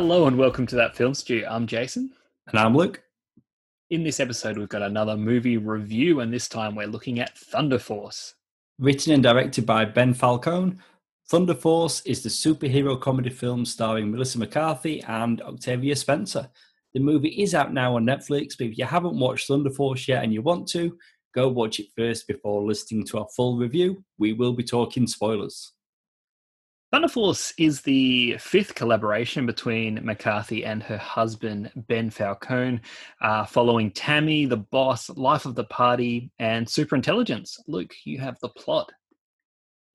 Hello and welcome to that film stew. I'm Jason. And I'm Luke. In this episode, we've got another movie review, and this time we're looking at Thunder Force. Written and directed by Ben Falcone, Thunder Force is the superhero comedy film starring Melissa McCarthy and Octavia Spencer. The movie is out now on Netflix, but if you haven't watched Thunder Force yet and you want to, go watch it first before listening to our full review. We will be talking spoilers. Thunder Force is the fifth collaboration between McCarthy and her husband, Ben Falcone, uh, following Tammy, the boss, Life of the Party, and Superintelligence. Luke, you have the plot.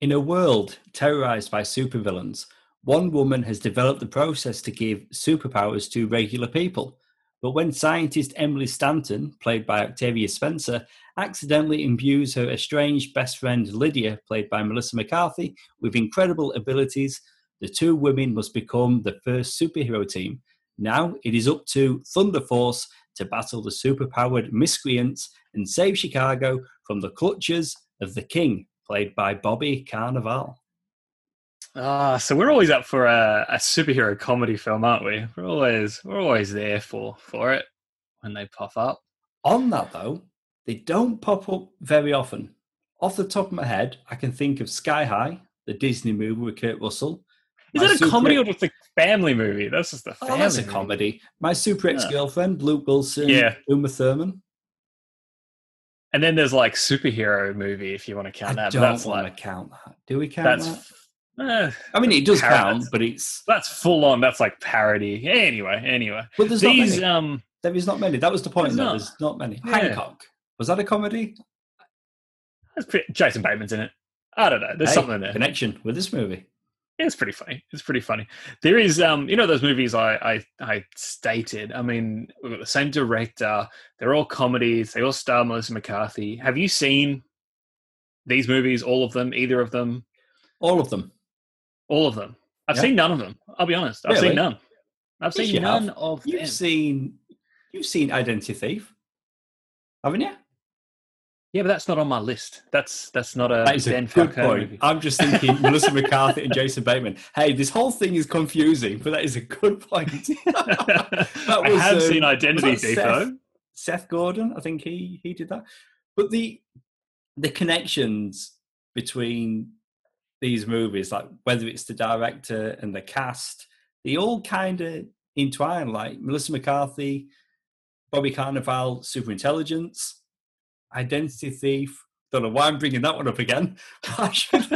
In a world terrorized by supervillains, one woman has developed the process to give superpowers to regular people. But when scientist Emily Stanton, played by Octavia Spencer, accidentally imbues her estranged best friend Lydia, played by Melissa McCarthy, with incredible abilities, the two women must become the first superhero team. Now it is up to Thunder Force to battle the superpowered miscreants and save Chicago from the clutches of the King, played by Bobby Cannavale. Ah, so we're always up for a, a superhero comedy film, aren't we? We're always we're always there for for it when they pop up. On that though, they don't pop up very often. Off the top of my head, I can think of Sky High, the Disney movie with Kurt Russell. Is that a super- comedy or just a family movie? That's just a Oh, that's a movie. comedy. My super ex girlfriend, Luke Wilson, Yeah. Uma Thurman. And then there's like superhero movie if you want to count I that. don't But that's want like to count that. Do we count that's that? Eh, I mean, it does parody. count, but it's that's full on. That's like parody. Anyway, anyway. but there's not many. um There is not many. That was the point. There's though. not. There's not many. Yeah. Hancock was that a comedy? that's pretty, Jason Bateman's in it. I don't know. There's Hey, something there. Connection with this movie. It's pretty funny. It's pretty funny. There is, um, you know, those movies I, I, I stated. I mean, we've got the same director. They're all comedies. They all star Melissa McCarthy. Have you seen these movies? All of them? Either of them? All of them. All of them? I've Yeah. seen none of them. I'll be honest. I've Really? seen none. I've Yes, seen none have. of You've them. seen you've seen Identity Thief, haven't you? yeah, but that's not on my list. That's that's not a That is a good Falcone point. movie. I'm just thinking Melissa McCarthy and Jason Bateman. Hey, this whole thing is confusing, but that is a good point. I was, have um, seen Identity Thief Seth? Seth Gordon, I think he he did that. But the the connections between these movies, like whether it's the director and the cast, they all kind of entwine. Like Melissa McCarthy, Bobby Cannavale, Super Intelligence, Identity Thief. Don't know why I'm bringing that one up again. I should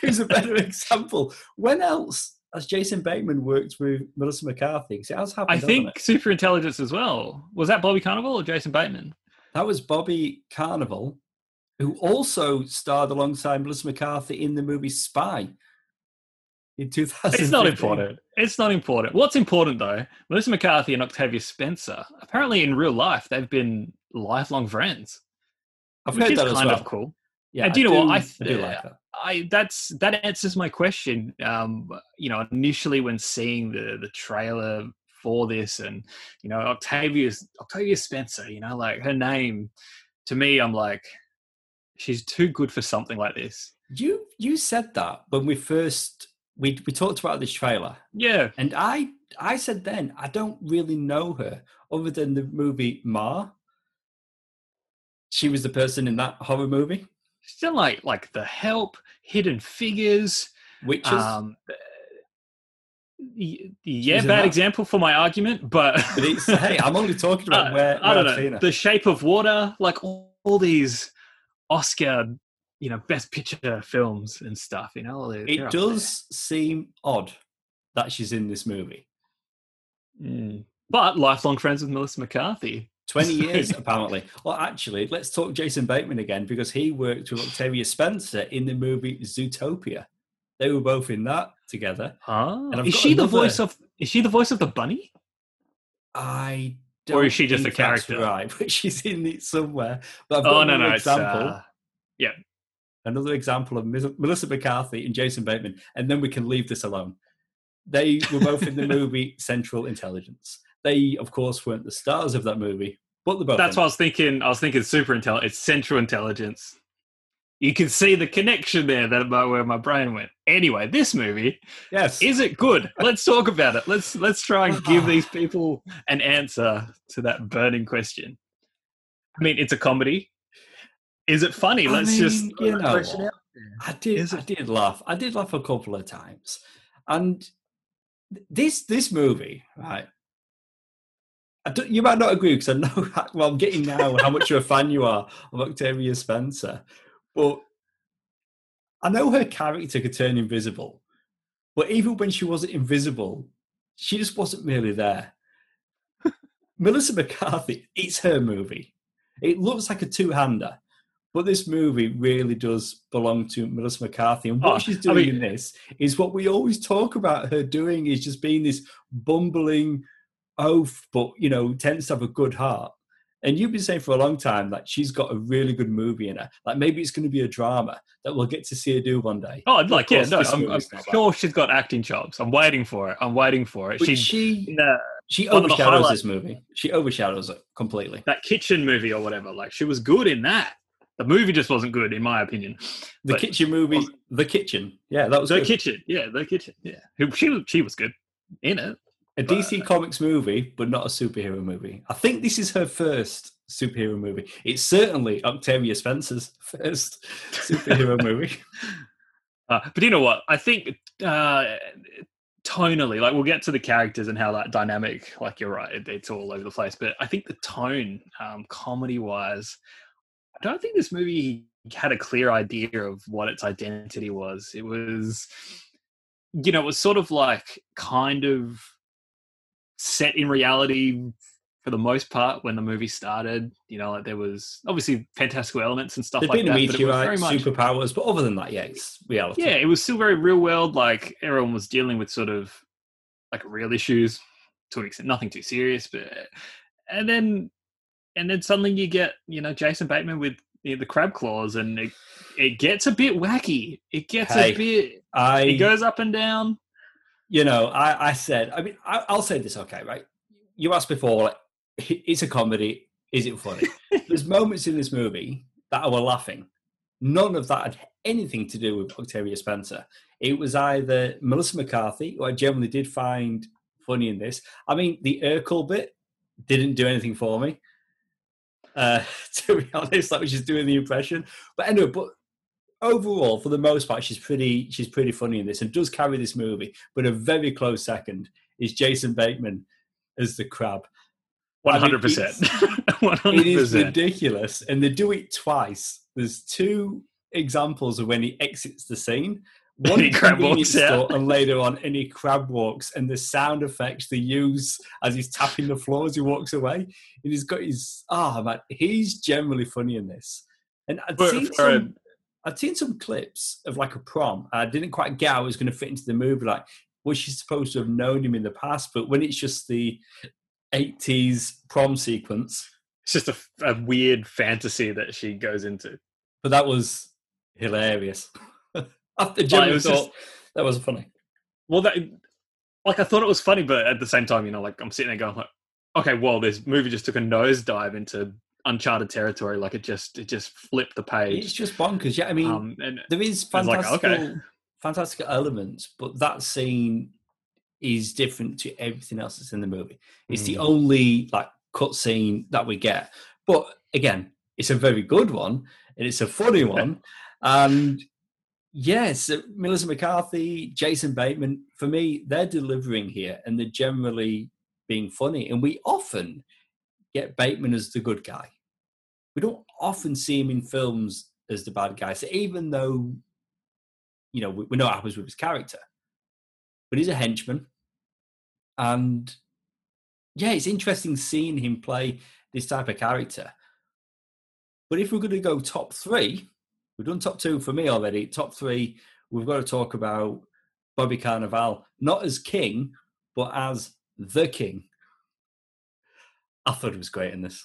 use a better example. When else has Jason Bateman worked with Melissa McCarthy? has happened. I think it? Super Intelligence as well. Was that Bobby Cannavale or Jason Bateman? That was Bobby Cannavale, who also starred alongside Melissa McCarthy in the movie Spy in 2000. It's not important. It's not important. What's important though, Melissa McCarthy and Octavia Spencer, apparently in real life, they've been lifelong friends. I've which heard is that as kind well. of cool. Yeah, And do you know what? I I do like that. I that's that answers my question. Um, you know, initially when seeing the the trailer for this, and you know, Octavia's Octavia Spencer, you know, like her name, to me, I'm like, she's too good for something like this. You you said that when we first we we talked about this trailer, Yeah, and I I said then I don't really know her other than the movie Ma. She was the person in that horror movie, Still like like the Help, Hidden Figures. Witches. Um, yeah, bad that. example for my argument, but but it's hey, I'm only talking about Uh, where, I don't I've know. The Shape of Water, like all, all these Oscar, you know, Best Picture films and stuff. You know, they're- they're it does seem odd that she's in this movie. Mm. But lifelong friends with Melissa McCarthy. 20 years apparently. Well, actually, let's talk Jason Bateman again because he worked with Octavia Spencer in the movie Zootopia. They were both in that together. Ah, is she the voice of? Is she the voice of the bunny? I Or is she just a character? Right, but she's in it somewhere. But I've Oh no, another no, it's example. uh, Another example of Mis- Melissa McCarthy and Jason Bateman, and then we can leave this alone. They were both in the movie Central Intelligence. They, of course, weren't the stars of that movie, but they're both. that's what I was thinking. I was thinking super intelligence. It's Central Intelligence. You can see the connection there that my, where my brain went. Anyway, this movie, Yes. is it good? Let's talk about it. Let's let's try and give these people an answer to that burning question. I mean, it's a comedy. Is it funny? I Let's just you know question out. I did. Is I it- did laugh. I did laugh a couple of times, and this this movie, right? I don't, you might not agree because I know. how- Well, I'm getting now how much of a fan you are of Octavia Spencer, but I know her character could turn invisible. But even when she wasn't invisible, she just wasn't really there. Melissa McCarthy, it's her movie. It looks like a two-hander, but this movie really does belong to Melissa McCarthy. And what Oh, she's I doing mean- in this is what we always talk about her doing is just being this bumbling oaf, but you know, tends to have a good heart. And you've been saying for a long time that she's got a really good movie in her. Like maybe it's going to be a drama that we'll get to see her do one day. Oh, I'd like yeah, no, I'm, I'm sure she's got acting chops. I'm waiting for it. I'm waiting for it. But She, she the, she one of the overshadows this movie. She overshadows it completely. that kitchen movie or whatever, like she was good in that. The movie just wasn't good, in my opinion. The But- kitchen movie, The Kitchen. Yeah, that was The good. kitchen, yeah, the kitchen, yeah. She she was good in it. A DC Comics movie, but not a superhero movie. I think this is her first superhero movie. It's certainly Octavia Spencer's first superhero movie. Uh, but you know what? I think uh, tonally, like we'll get to the characters and how that dynamic. Like you're right, it, it's all over the place. But I think the tone, um, comedy wise, I don't think this movie had a clear idea of what its identity was. It was, you know, it was sort of like kind of set in reality for the most part when the movie started. You know, like there was obviously fantastical elements and stuff There'd like been that. but it was very much superpowers, but other than that, yeah, it's reality. yeah, it was still very real world. Like everyone was dealing with sort of like real issues to an extent, nothing too serious. But and then and then suddenly you get you know Jason Bateman with you know, the crab claws, and it, it gets a bit wacky. It gets Hey, a bit. I, It goes up and down. You know, I, I said, I mean, I, I'll say this, okay, right? You asked before, like, it's a comedy. Is it funny? There's moments in this movie that I were laughing. None of that had anything to do with Octavia Spencer. It was either Melissa McCarthy, who I generally did find funny in this. I mean, the Urkel bit didn't do anything for me. Uh, to be honest, like just doing the impression. But anyway, but overall, for the most part, she's pretty she's pretty funny in this and does carry this movie. But a very close second is Jason Bateman as the crab. One hundred percent. One hundred It is ridiculous, and they do it twice. There's two examples of when he exits the scene. One he crab walks out. store, and later on, any crab walks, and the sound effects they use as he's tapping the floor as he walks away, and he's got his ah man, he's generally funny in this. And I'd For- seen for some, a- I'd seen some clips of like a prom. I didn't quite get how it was going to fit into the movie. Like, was she supposed to have known him in the past? But when it's just the 80s prom sequence, It's just a, a weird fantasy that she goes into. but that was hilarious. Oh, it was thought just- that was funny. Well, that like I thought it was funny, but at the same time, you know, like I'm sitting there going, like, okay, well, this movie just took a nosedive into uncharted territory. Like it just it just flipped the page. It's just bonkers. Yeah, I mean, Um, and there is was like, fantastical, okay. fantastical elements, but that scene is different to everything else that's in the movie. It's the Mm. only like cut scene that we get. But again, it's a very good one and it's a funny one. and yes, uh, Melissa McCarthy, Jason Bateman, for me, they're delivering here and they're generally being funny. And we often get Bateman as the good guy. We don't often see him in films as the bad guy. So even though, you know, we, we know what happens with his character, but he's a henchman. And yeah, it's interesting seeing him play this type of character. But if we're going to go top three, we've done top two for me already. Top three, we've got to talk about Bobby Cannavale, not as king, but as the king. I thought he was great in this.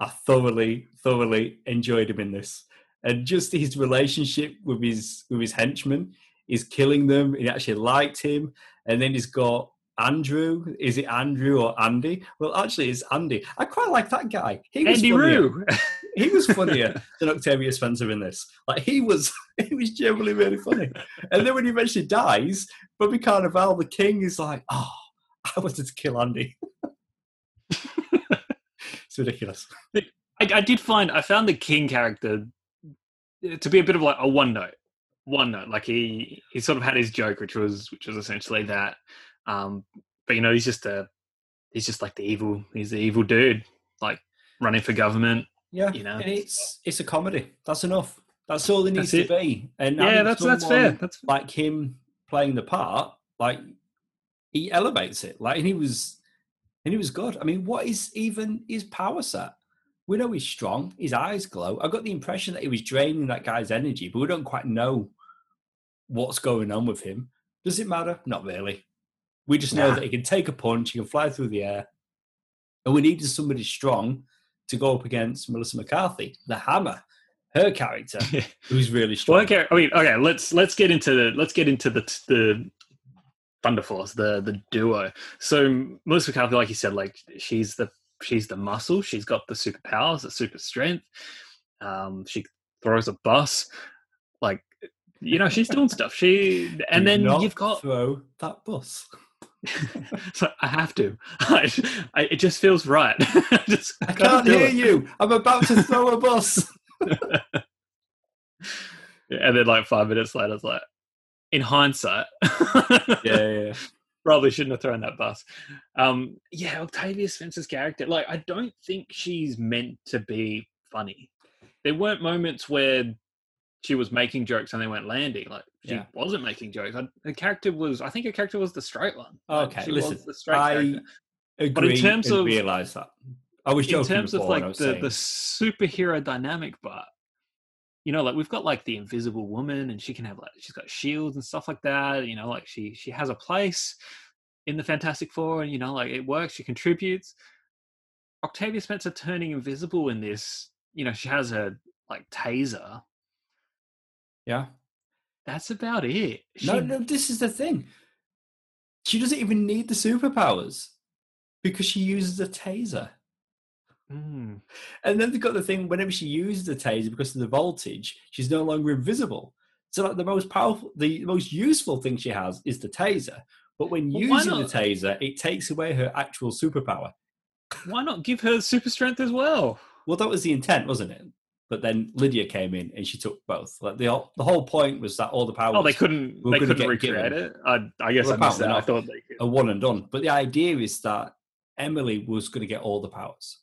I thoroughly, thoroughly enjoyed him in this. And just his relationship with his with his henchmen is killing them. He actually liked him. And then he's got Andrew. Is it Andrew or Andy? Well, actually, it's Andy. I quite like that guy. He was Andy. Roo. he was funnier than Octavia Spencer in this. Like he was, he was generally really funny. And then when he eventually dies, Bobby Cannavale, the king, is like, "Oh, I wanted to kill Andy." It's ridiculous. I, I did find I found the king character to be a bit of like a one note, one note. Like he he sort of had his joke, which was which was essentially that. Um, but you know, he's just a he's just like the evil. He's the evil dude, like running for government. Yeah, you know, and it's it's a comedy. That's enough. That's all it needs to be. And yeah, that's that's fair. That's Like him playing the part, like he elevates it. Like and he was, and he was good. I mean, what is even his power set? We know he's strong. His eyes glow. I got the impression that he was draining that guy's energy, but we don't quite know what's going on with him. Does it matter? Not really. We just know Nah. that he can take a punch, he can fly through the air, and we needed somebody strong to go up against Melissa McCarthy, the Hammer, her character, who's really strong. Well, okay. I mean, okay. Let's let's get into the let's get into the the Thunder Force, the the duo. So Melissa McCarthy, like you said, like she's the she's the muscle. She's got the superpowers, the super strength. Um, she throws a bus. Like you know, she's doing stuff. She and Do then you've got. throw that bus. so I have to. I, I, it just feels right. just, I gotta can't hear it. you. I'm about to throw a bus. And then like five minutes later, it's like, in hindsight, yeah, yeah. probably shouldn't have thrown that bus. Um, yeah, Octavia Spencer's character, like, I don't think she's meant to be funny. There weren't moments where she was making jokes and they weren't landing. Like, she Yeah. wasn't making jokes. I, her character was, I think her character was the straight one. Like, Okay, she listen, was the straight I character. agree terms and of- realise that. I was in terms of before when I like the, the superhero dynamic but you know like we've got like the invisible woman and she can have like she's got shields and stuff like that you know like she she has a place in the fantastic four and you know like it works she contributes octavia spencer turning invisible in this you know she has a like taser yeah. that's about it she, No, no, this is the thing. She doesn't even need the superpowers because she uses a taser. Mm. And then they've got the thing whenever she uses the taser because of the voltage, she's no longer invisible. So like the most powerful, the most useful thing she has is the taser. But when Well, using the taser, it takes away her actual superpower. why not give her super strength as well Well, that was the intent, wasn't it? But then Lydia came in and she took both. Like the whole- the whole point was that all the powers oh they couldn't they couldn't given. recreate it i, I guess Well, i missed that i thought they could are one and done. But the idea is that Emily was going to get all the powers,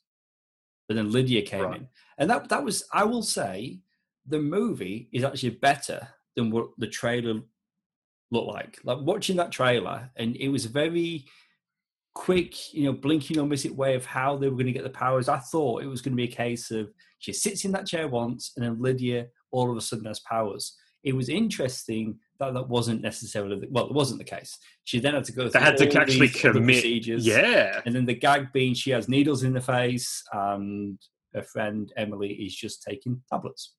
but then Lydia came Right. in, and that that was I will say the movie is actually better than what the trailer looked like. Like watching that trailer, and it was a very quick, you know, blinking or miss it way of how they were going to get the powers. I thought it was going to be a case of she sits in that chair once, and then Lydia all of a sudden has powers. It was interesting that that wasn't necessarily the, well, it wasn't the case. She then had to go. they through had to actually commit procedures. yeah And then the gag being she has needles in the face, and her friend Emily is just taking tablets.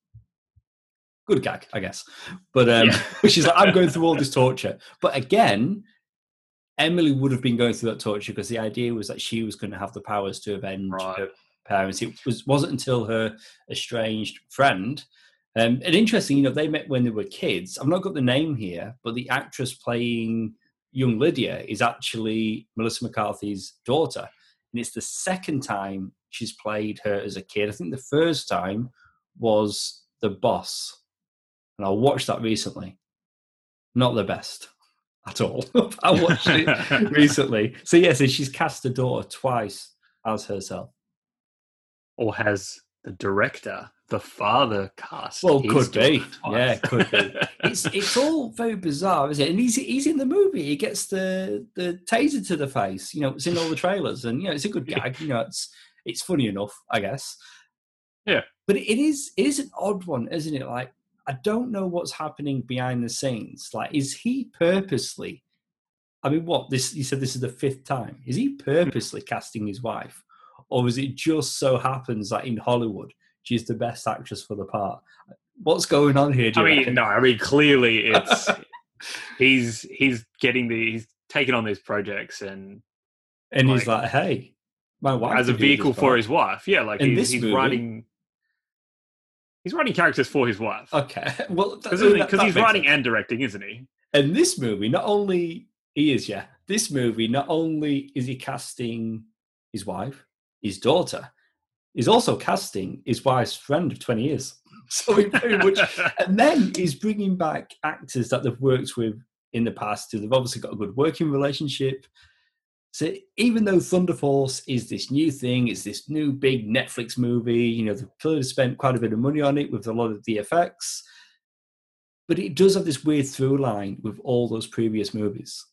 Good gag, I guess. But um, Yeah. she's like, I'm going through all this torture. But again, Emily would have been going through that torture because the idea was that she was going to have the powers to avenge Right. her parents. It was wasn't until her estranged friend. Um, and interesting, you know, they met when they were kids. I've not got the name here, but the actress playing young Lydia is actually Melissa McCarthy's daughter. And it's the second time she's played her as a kid. I think the first time was The Boss. And I watched that recently. Not the best at all. I watched it recently. So, yes, yeah, so she's cast the daughter twice as herself. or has the director, the father cast? Well, his could be. Yeah, could be. It's it's all very bizarre, isn't it? And he's he's in the movie. He gets the the taser to the face. You know, it's in all the trailers, and you know, it's a good gag. You know, it's it's funny enough, I guess. Yeah. But it is it is an odd one, isn't it? Like I don't know what's happening behind the scenes. Like, is he purposely? I mean, what this? You said this is the fifth time. Is he purposely casting his wife, or is it just so happens that in Hollywood she's the best actress for the part? What's going on here? Do I mean, reckon? no, I mean clearly it's he's he's getting the he's taking on these projects and and he's like- like, "Hey, my wife as a could do this vehicle for his wife. Yeah, like In he's, he's writing. He's writing characters for his wife. Okay, well, Because he's writing sense. and directing, isn't he? And this movie, not only he is, yeah, this movie, not only is he casting his wife, his daughter, he's also casting his wife's friend of 20 years. So he very much, and then he's bringing back actors that they've worked with in the past. who They've obviously got a good working relationship. So even though Thunder Force is this new thing, it's this new big Netflix movie, you know, they've clearly spent quite a bit of money on it with a lot of VFX but it does have this weird through line with all those previous movies.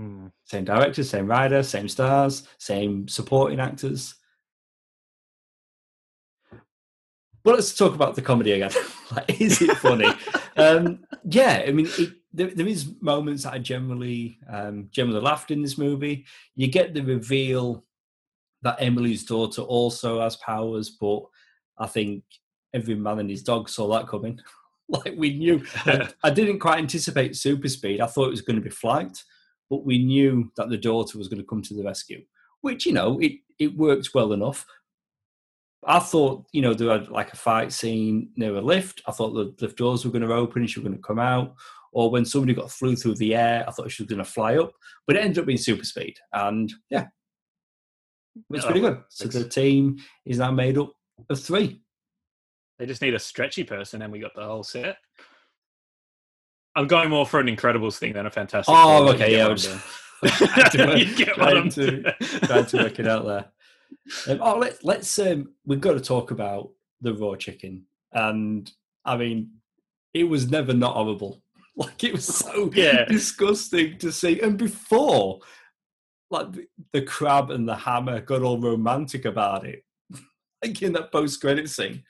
Hmm. Same director, same writer, same stars, same supporting actors. But let's talk about the comedy again. like, is it funny? um, yeah, I mean, it, there, there is moments that I generally um, generally laughed in this movie. You get the reveal that Emily's daughter also has powers, but I think every man and his dog saw that coming. like we knew, I, I didn't quite anticipate super speed. I thought it was going to be flight, but we knew that the daughter was going to come to the rescue, which you know it it worked well enough. I thought, you know, there had like a fight scene near a lift. I thought the lift doors were going to open and she was going to come out. Or when somebody got flew through the air, I thought she was going to fly up. But it ended up being super speed. And yeah, it's pretty good. So the team is now made up of three. They just need a stretchy person, and we got the whole set. I'm going more for an Incredibles thing than a Fantastic. Oh, Four. okay, yeah. I what was- I'm you get what trying I'm to- doing. trying to work it out there. Um, oh, let, let's. Um, we've got to talk about the raw chicken, and I mean, it was never not horrible. Like it was so Yeah. disgusting to see. And before, like the, the crab and the hammer got all romantic about it, like in that post-credit scene.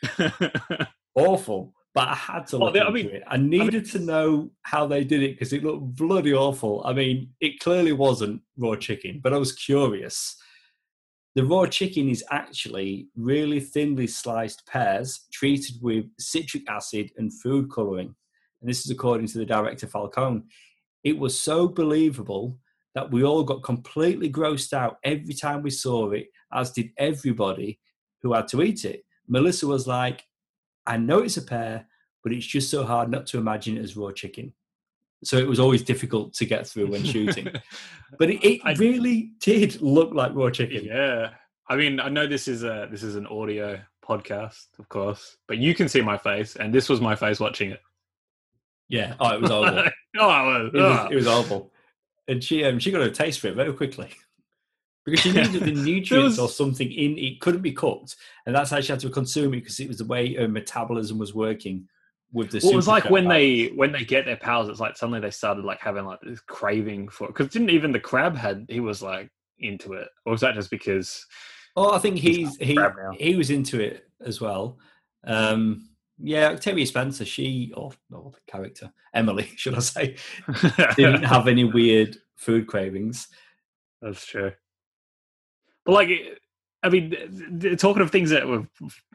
Awful. But I had to Well, look I into mean- it. I needed to know how they did it because it looked bloody awful. I mean, it clearly wasn't raw chicken, but I was curious. The raw chicken is actually really thinly sliced pears treated with citric acid and food coloring. And this is according to the director Falcone. It was so believable that we all got completely grossed out every time we saw it, as did everybody who had to eat it. Melissa was like, I know it's a pear, but it's just so hard not to imagine it as raw chicken. So it was always difficult to get through when shooting. But it, it I- really did look like raw chicken. yeah. I mean, I know this is a this is an audio podcast, of course, but you can see my face, and this was my face watching it. Yeah. Oh, it was horrible. oh, I was, it, was, it was horrible. And she um, she got a taste for it very quickly. Because she needed the nutrients was- or something in it couldn't be cooked, and that's how she had to consume it because it was the way her metabolism was working with the. Well, it was like when powers. they when they get their powers, it's like suddenly they started like having like this craving for because didn't even the crab had he was like into it, or was that just because? Oh, I think he's he he was into it as well. Um, yeah, Octavia Spencer, she or no, the character Emily, should I say, didn't have any weird food cravings. That's true. Like, I mean, talking of things that have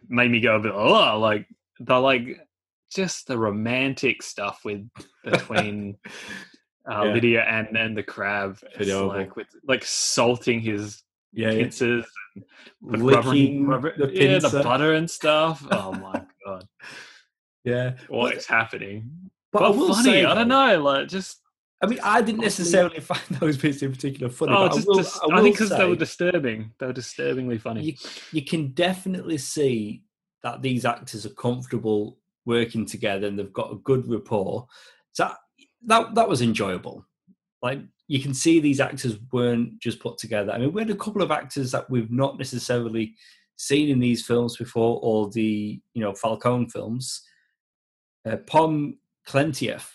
made me go a bit, oh, like the like just the romantic stuff with between uh, Yeah. Lydia and and the crab, like with like salting his Yeah, yeah. pincers, and licking rubber, the yeah, the butter and stuff. Oh my god, yeah. what But- is happening? But, But, I funny, say, I don't know, like just I mean, I didn't necessarily find those bits in particular funny. oh, but just, I, will, just- I, I, think because they were disturbing. They were disturbingly funny. you, you can definitely see that these actors are comfortable working together and they've got a good rapport. So that that was enjoyable. Like you can see these actors weren't just put together. I mean, we had a couple of actors that we've not necessarily seen in these films before, or the you know Falcone films. Uh, Pom Klementieff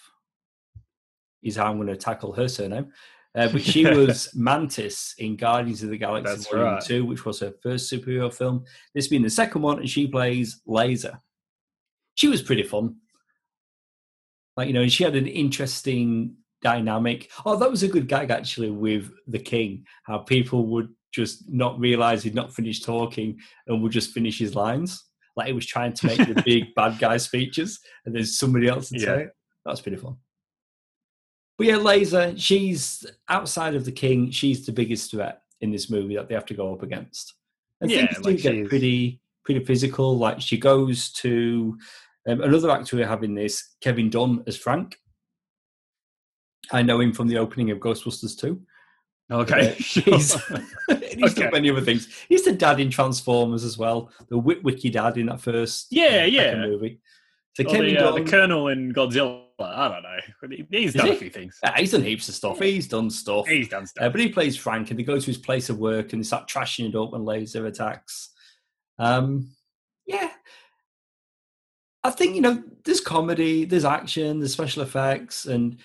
is how I'm going to tackle her surname. Uh, but she was Mantis in Guardians of the Galaxy That's Volume right. 2, which was her first superhero film. This being the second one, and she plays Laser. She was pretty fun. Like, you know, and she had an interesting dynamic. Oh, that was a good gag actually with the king, how people would just not realize he'd not finished talking and would just finish his lines. Like he was trying to make the big bad guy speeches, and there's somebody else to Yeah. say it. That was pretty fun. But yeah, Laser, she's outside of the king, she's the biggest threat in this movie that they have to go up against. And Yeah, things like do get she's- pretty pretty physical. Like she goes to um, another actor we have in this, Kevin Dunn as Frank. I know him from the opening of Ghostbusters 2. Okay, Uh, he's he's Okay. done many other things. He's the dad in Transformers as well, the Witwicky dad in that first Yeah, uh, yeah. movie. So Kevin the, uh, the Colonel in Godzilla. I don't know. He's done he? a few things. Ah, he's done heaps of stuff. He's done stuff. He's done Uh, stuff. but he plays Frank, and they go to his place of work, and they start trashing it up when laser attacks. Um, yeah, I think you know there's comedy, there's action, there's special effects, and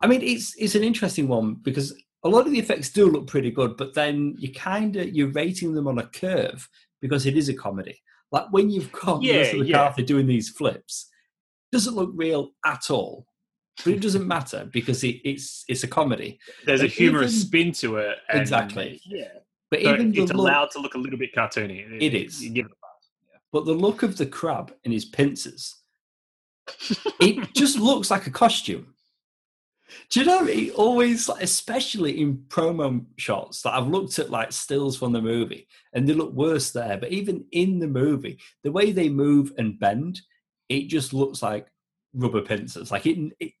I mean it's it's an interesting one because a lot of the effects do look pretty good, but then you kind of you're rating them on a curve because it is a comedy. Like when you've got Yeah, Melissa yeah. Doing these flips, doesn't look real at all. But it doesn't matter because it, it's it's a comedy. There's a humorous even- spin to it. and- Exactly. Yeah. But But even it's look, allowed to look a little bit cartoony. It is. You give it pass. but the look of the crab and his pincers, it just looks like a costume. Do you know? It always, like, especially in promo shots that I've looked at, like stills from the movie, and they look worse there. But even in the movie, the way they move and bend, it just looks like rubber pincers. Like it. it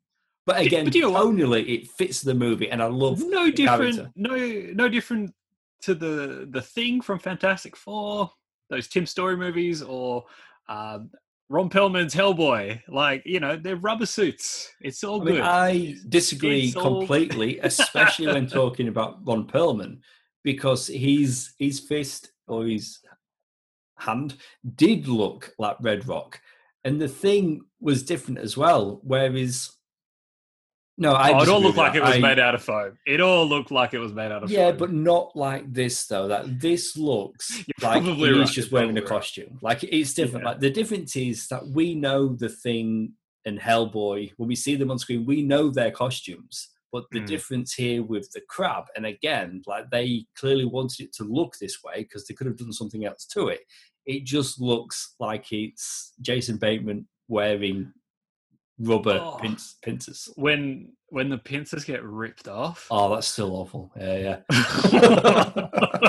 but again, but you know tonally, it fits the movie, and I love. no different character. no no different to the the thing from fantastic four those tim story movies or um ron Perlman's hellboy like you know they're rubber suits it's all I mean, good I disagree it's all- completely, especially when talking about Ron Perlman, because his his fist or his hand did look like Red Rock, and the thing was different as well. Whereas, no, I oh, it all looked like it was I- made out of foam it all looked like it was made out of foam. Yeah, foam. but not like this though. That this looks You're like he's right, just you're wearing a probably right. costume. Like it's different. Yeah. Like the difference is that we know the thing and Hellboy when we see them on screen, we know their costumes. But the Mm. difference here with the crab, and again, like they clearly wanted it to look this way because they could have done something else to it. It just looks like it's Jason Bateman wearing rubber Oh. pinc- pincers. when when the pincers get ripped off Oh, that's still awful. Yeah, yeah.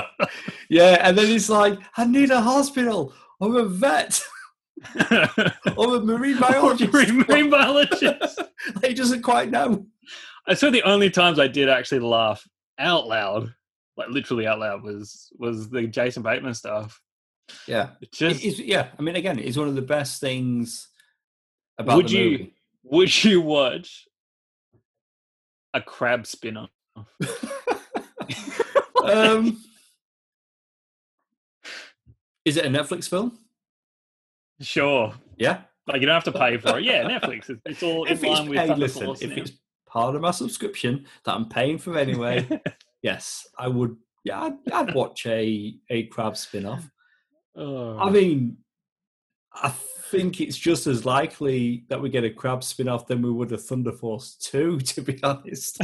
Yeah, and then he's like, I need a hospital. I'm a vet. I'm a marine biologist. marine, marine biologist he doesn't quite know. I saw the only times I did actually laugh out loud, like literally out loud, was was the Jason Bateman stuff. Yeah. It It just is- yeah, I mean, again, it's one of the best things about Would you- would you watch a crab spinner? um, is it a Netflix film? Sure, Yeah. like you don't have to pay for it. Yeah, Netflix. It's, it's all in If it's, line with hey, listen, if now. it's part of my subscription that I'm paying for anyway, yes, I would. Yeah, I'd, I'd watch a a crab spin off. Oh. I mean, I think it's just as likely that we get a crab spin off than we would a Thunder Force 2, to be honest.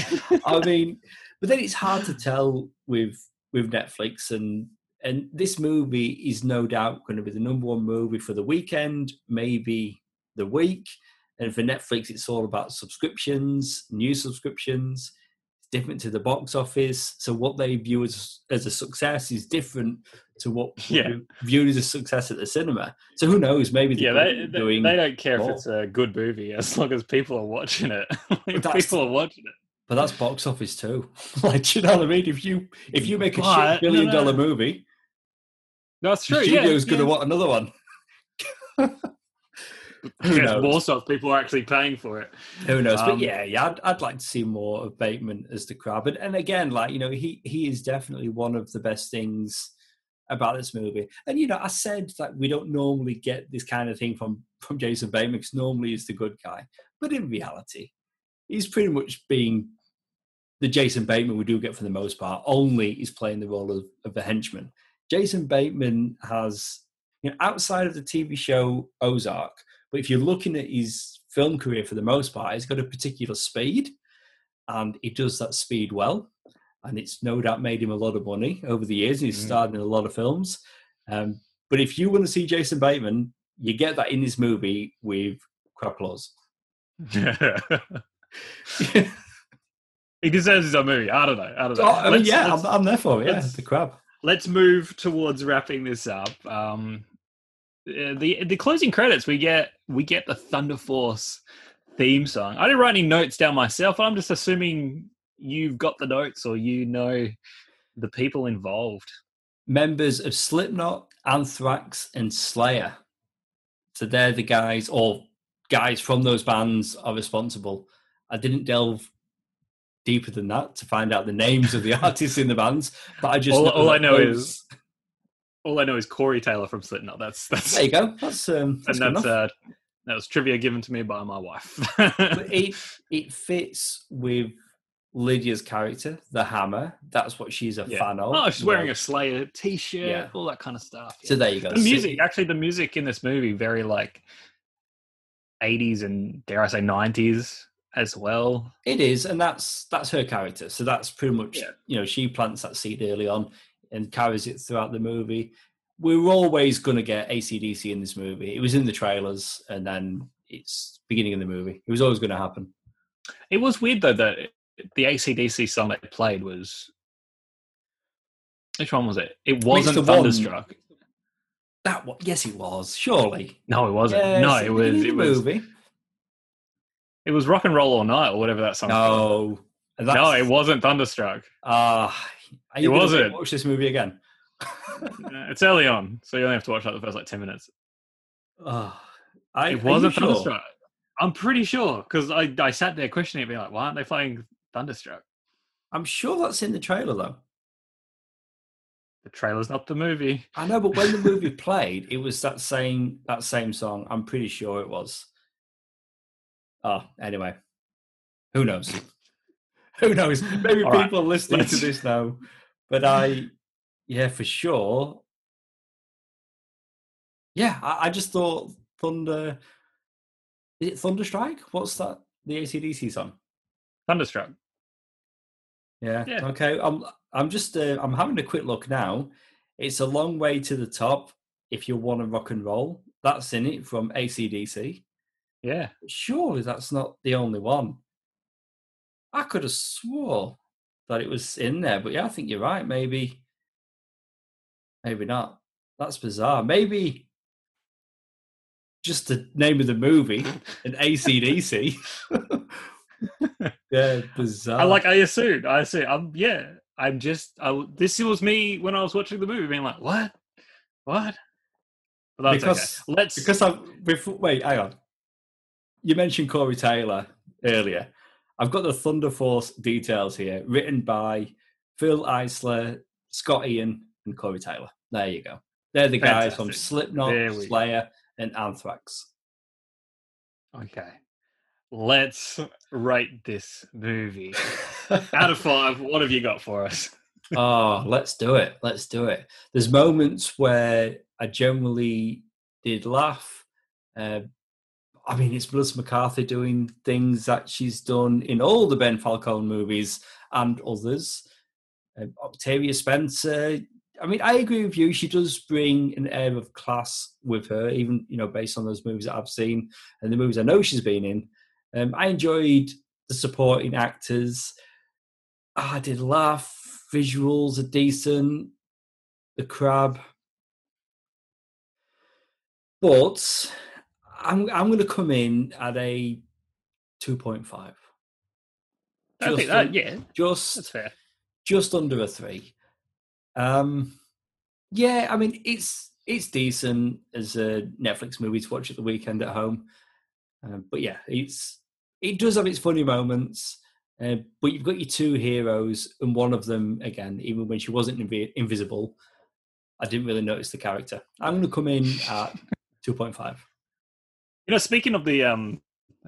I mean, but then it's hard to tell with with Netflix and and this movie is no doubt going to be the number one movie for the weekend, maybe the week. And for Netflix, it's all about subscriptions, new subscriptions. Different to the box office. So what they view as as a success is different to what Yeah. we viewed as a success at the cinema. So who knows? Maybe yeah, they, they, they don't care more. if it's a good movie as long as people are watching it. people are watching it. but that's box office too. like, you know what I mean? If you if you make a But- shit billion no, dollar no. movie, That's the true. Yeah, studio's going to yeah. want another one. Who knows? more stuff. People are actually paying for it. Who knows? Um, but yeah, yeah, I'd, I'd like to see more of Bateman as the crab. And, and again, like you know, he he is definitely one of the best things about this movie. And you know, I said that we don't normally get this kind of thing from from Jason Bateman because normally he's the good guy, but in reality, he's pretty much being the Jason Bateman we do get for the most part. Only he's playing the role of, of the henchman. Jason Bateman has, you know, outside of the TV show Ozark, but if you're looking at his film career for the most part, he's got a particular speed, and he does that speed well. And it's no doubt made him a lot of money over the years. and He's Mm. starred in a lot of films. Um, but if you want to see Jason Bateman, you get that in this movie with crab claws. he deserves his own movie. I don't know. I don't know. Oh, I mean, Let's- yeah, let's- I'm, I'm there for it. Yeah, the crab. let's move towards wrapping this up. Um, the the closing credits we get we get the Thunder Force theme song. I didn't write any notes down myself. I'm just assuming you've got the notes or you know the people involved. Members of Slipknot, Anthrax, and Slayer. So they're the guys, or guys from those bands are responsible. I didn't delve deeper than that to find out the names of the artists in the bands, but I just all, all I know those- is all I know is Corey Taylor from Slipknot. That's that's there you go. That's um, that's and good that's enough. uh, that was trivia given to me by my wife. it it fits with Lydia's character, the Hammer. That's what she's a Yeah. fan of. oh, she's wearing a Slayer t-shirt, Yeah. all that kind of stuff. So there you go. the music, actually, the music in this movie very like 80s and dare I say 90s as well. It is, and that's that's her character. So that's pretty much you know she plants that seed early on and carries it throughout the movie. We're always going to get ACDC in this movie. It was in the trailers, and then it's beginning of the movie. It was always going to happen. It was weird though that the ACDC song they played was which one was it? It wasn't the one- Thunderstruck. That wa- yes, it was surely. No, it wasn't. Yes, no, it was. It was. movie. It was Rock and Roll All Night or whatever that song. No, no, it wasn't Thunderstruck. Ah, are It wasn't. Watch this movie again. Uh, it's early on, so you only have to watch like the first like ten minutes. Ah, I, it wasn't sure? Thunderstruck. I'm pretty sure because I, I sat there questioning it, being like, why aren't they playing Thunderstruck? I'm sure that's in the trailer though. The trailer's not the movie. I know, but when the movie played, it was that same that same song. I'm pretty sure it was. Oh, anyway, who knows? who knows? Maybe All right, people listening let's- to this know, but I, yeah, for sure. Yeah, I, I just thought Thunder. Is it Thunderstrike? What's that? The ACDC song. Thunderstruck. Yeah. Yeah. Okay. I'm. I'm just. Uh, I'm having a quick look now. It's a long way to the top. If you want to rock and roll, that's in it from ACDC. Yeah. Surely that's not the only one. I could have swore that it was in there, but yeah, I think you're right. Maybe. Maybe not. That's bizarre. Maybe. Just the name of the movie and ACDC. yeah, bizarre. I like. I assumed. I assumed. I'm. Yeah. I'm just. I. This was me when I was watching the movie, being like, what, what? But Because- okay. Let's. Because I've before, wait, hang on. You mentioned Corey Taylor earlier. I've got the Thunder Force details here, written by Phil Eisler, Scott Ian, and Corey Taylor. There you go. They're the guys from Slipknot, go. Slayer, and Anthrax. okay. Let's rate this movie out of five. What have you got for us? oh, let's do it. Let's do it. There's moments where I generally did laugh. Uh, I mean, it's Melissa McCarthy doing things that she's done in all the Ben Falcone movies and others. Uh, Octavia Spencer. I mean, I agree with you. She does bring an air of class with her, even you know, based on those movies that I've seen and the movies I know she's been in. Um, I enjoyed the supporting actors. I did laugh. Visuals are decent. The crab, but I'm I'm going to come in at a two point five. I think that. Yeah, that's just fair. just under a three. Um, yeah, I mean it's it's decent as a Netflix movie to watch at the weekend at home. Um, but yeah, it's it does have its funny moments. Uh, but you've got your two heroes, and one of them, again, even when she wasn't invi- invisible, I didn't really notice the character. I'm going to come in at 2.5. You know, speaking of the um,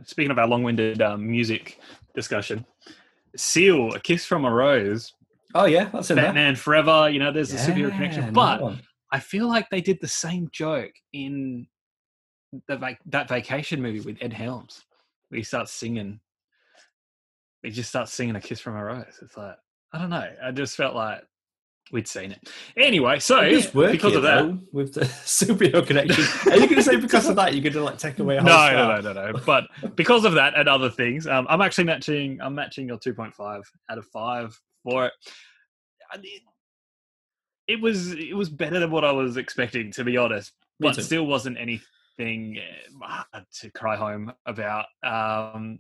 speaking of our long-winded um, music discussion, Seal, "A Kiss from a Rose," Oh, yeah, that's in there. Batman Forever. You know, there's a superhero connection, but one. I feel like they did the same joke in the vac- that vacation movie with Ed Helms. Where he starts singing. He just starts singing "A Kiss from a Rose." It's like I don't know. I just felt like we'd seen it. Anyway, so It because of that, though, with the superhero connection. Are you going to say because of that you're going to like take away a no, whole no, star? no, no, no. But because of that and other things, um, I'm actually matching. I'm matching your 2.5 out of five for it. I mean, It was it was better than what I was expecting, to be honest. Me but too. still wasn't anything uh, to cry home about. Um,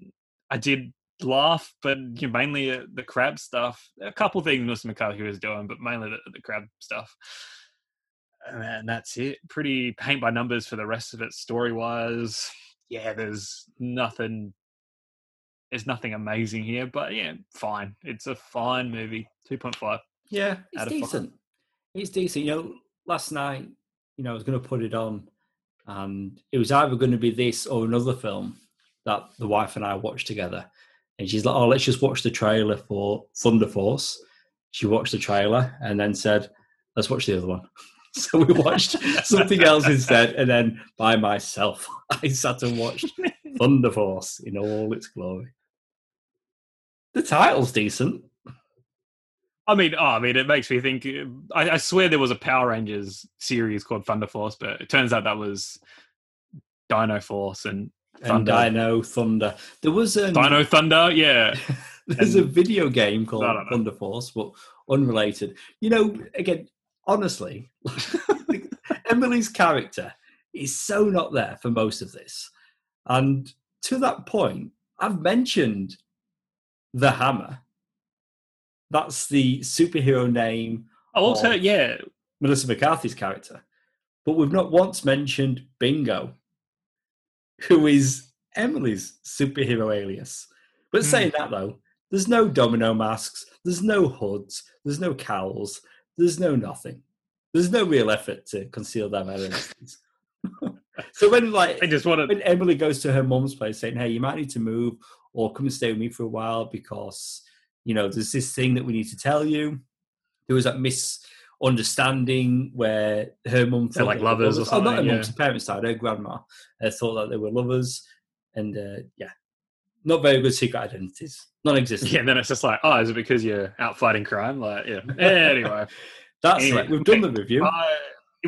I did laugh, but you know, mainly uh, the crab stuff. A couple things Mr. McCarthy was doing, but mainly the, the crab stuff. And that's it. Pretty paint by numbers for the rest of it, story wise. Yeah, there's nothing. There's nothing amazing here, but yeah, fine. It's a fine movie. Two point five. Yeah, it's five. decent. It's decent. You know, last night, you know, I was going to put it on, and it was either going to be this or another film that the wife and I watched together. And she's like, "Oh, let's just watch the trailer for Thunder Force." She watched the trailer and then said, "Let's watch the other one." So we watched something else instead, and then by myself, I sat and watched Thunder Force in all its glory. The title's decent. I mean, oh, I mean, it makes me think. I, I swear there was a Power Rangers series called Thunder Force, but it turns out that was Dino Force and And Thunder. Dino Thunder. There was a Dino Thunder. Yeah, There's a video game called. Thunder Force, but unrelated. You know, again, honestly, Emily's character is so not there for most of this. And to that point, I've mentioned the Hammer. That's the superhero name, also, yeah, Melissa McCarthy's character. But we've not once mentioned Bingo, who is Emily's superhero alias. But Hmm. saying that though, there's no domino masks, there's no hoods, there's no cowls, there's no nothing. There's no real effort to conceal their identities. So when like I just wanted. when Emily goes to her mom's place saying, Hey, you might need to move or come and stay with me for a while because, you know, there's this thing that we need to tell you. There was that misunderstanding where her mum thought like lovers or Oh, not her something, mum's parents' side, her grandma uh, thought that they were lovers. And uh, yeah, not very good secret identities. Non existent. Yeah, and then it's just like, oh, is it because you're out fighting crime? Like, yeah. Anyway, That's Anyway, it. We've done the review. uh,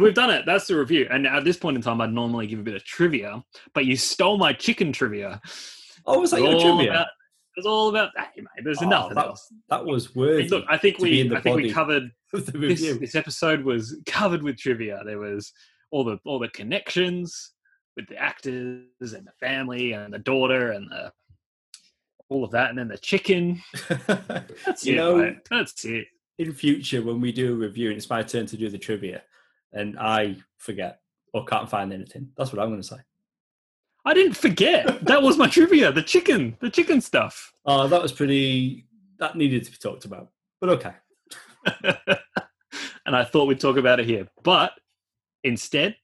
we've done it. That's the review. And at this point in time, I'd normally give a bit of trivia, but you stole my chicken trivia. oh, was that your all trivia? about- It was all about. that, Hey, mate, there's Oh, nothing that- else. that was worthy Look, I think we, I think we covered this, this episode was covered with trivia. There was all the all the connections with the actors and the family and the daughter and the all of that, and then the chicken. That's you it. know, mate. That's it. in future when we do a review and it's my turn to do the trivia and I forget or can't find anything, that's what I'm going to say. I didn't forget. that was my trivia. The chicken. The chicken stuff. Oh, that was pretty. That needed to be talked about. But okay. and I thought we'd talk about it here. But instead,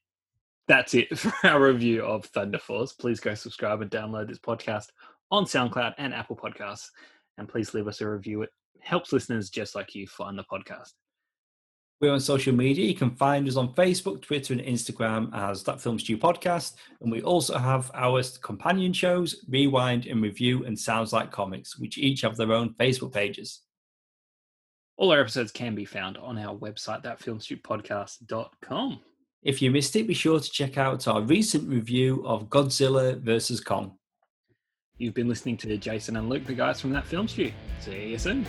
that's it for our review of Thunder Force. Please go subscribe and download this podcast on SoundCloud and Apple Podcasts. And please leave us a review. It helps listeners just like you find the podcast. We're on social media. You can find us on Facebook, Twitter, and Instagram as That Film Stew Podcast. And we also have our companion shows, Rewind and Review, and Sounds Like Comics, which each have their own Facebook pages. All our episodes can be found on our website, thatfilmstewpodcast.com. If you missed it, be sure to check out our recent review of Godzilla vs. Kong. You've been listening to Jason and Luke, the guys from That Film Stew. See you soon.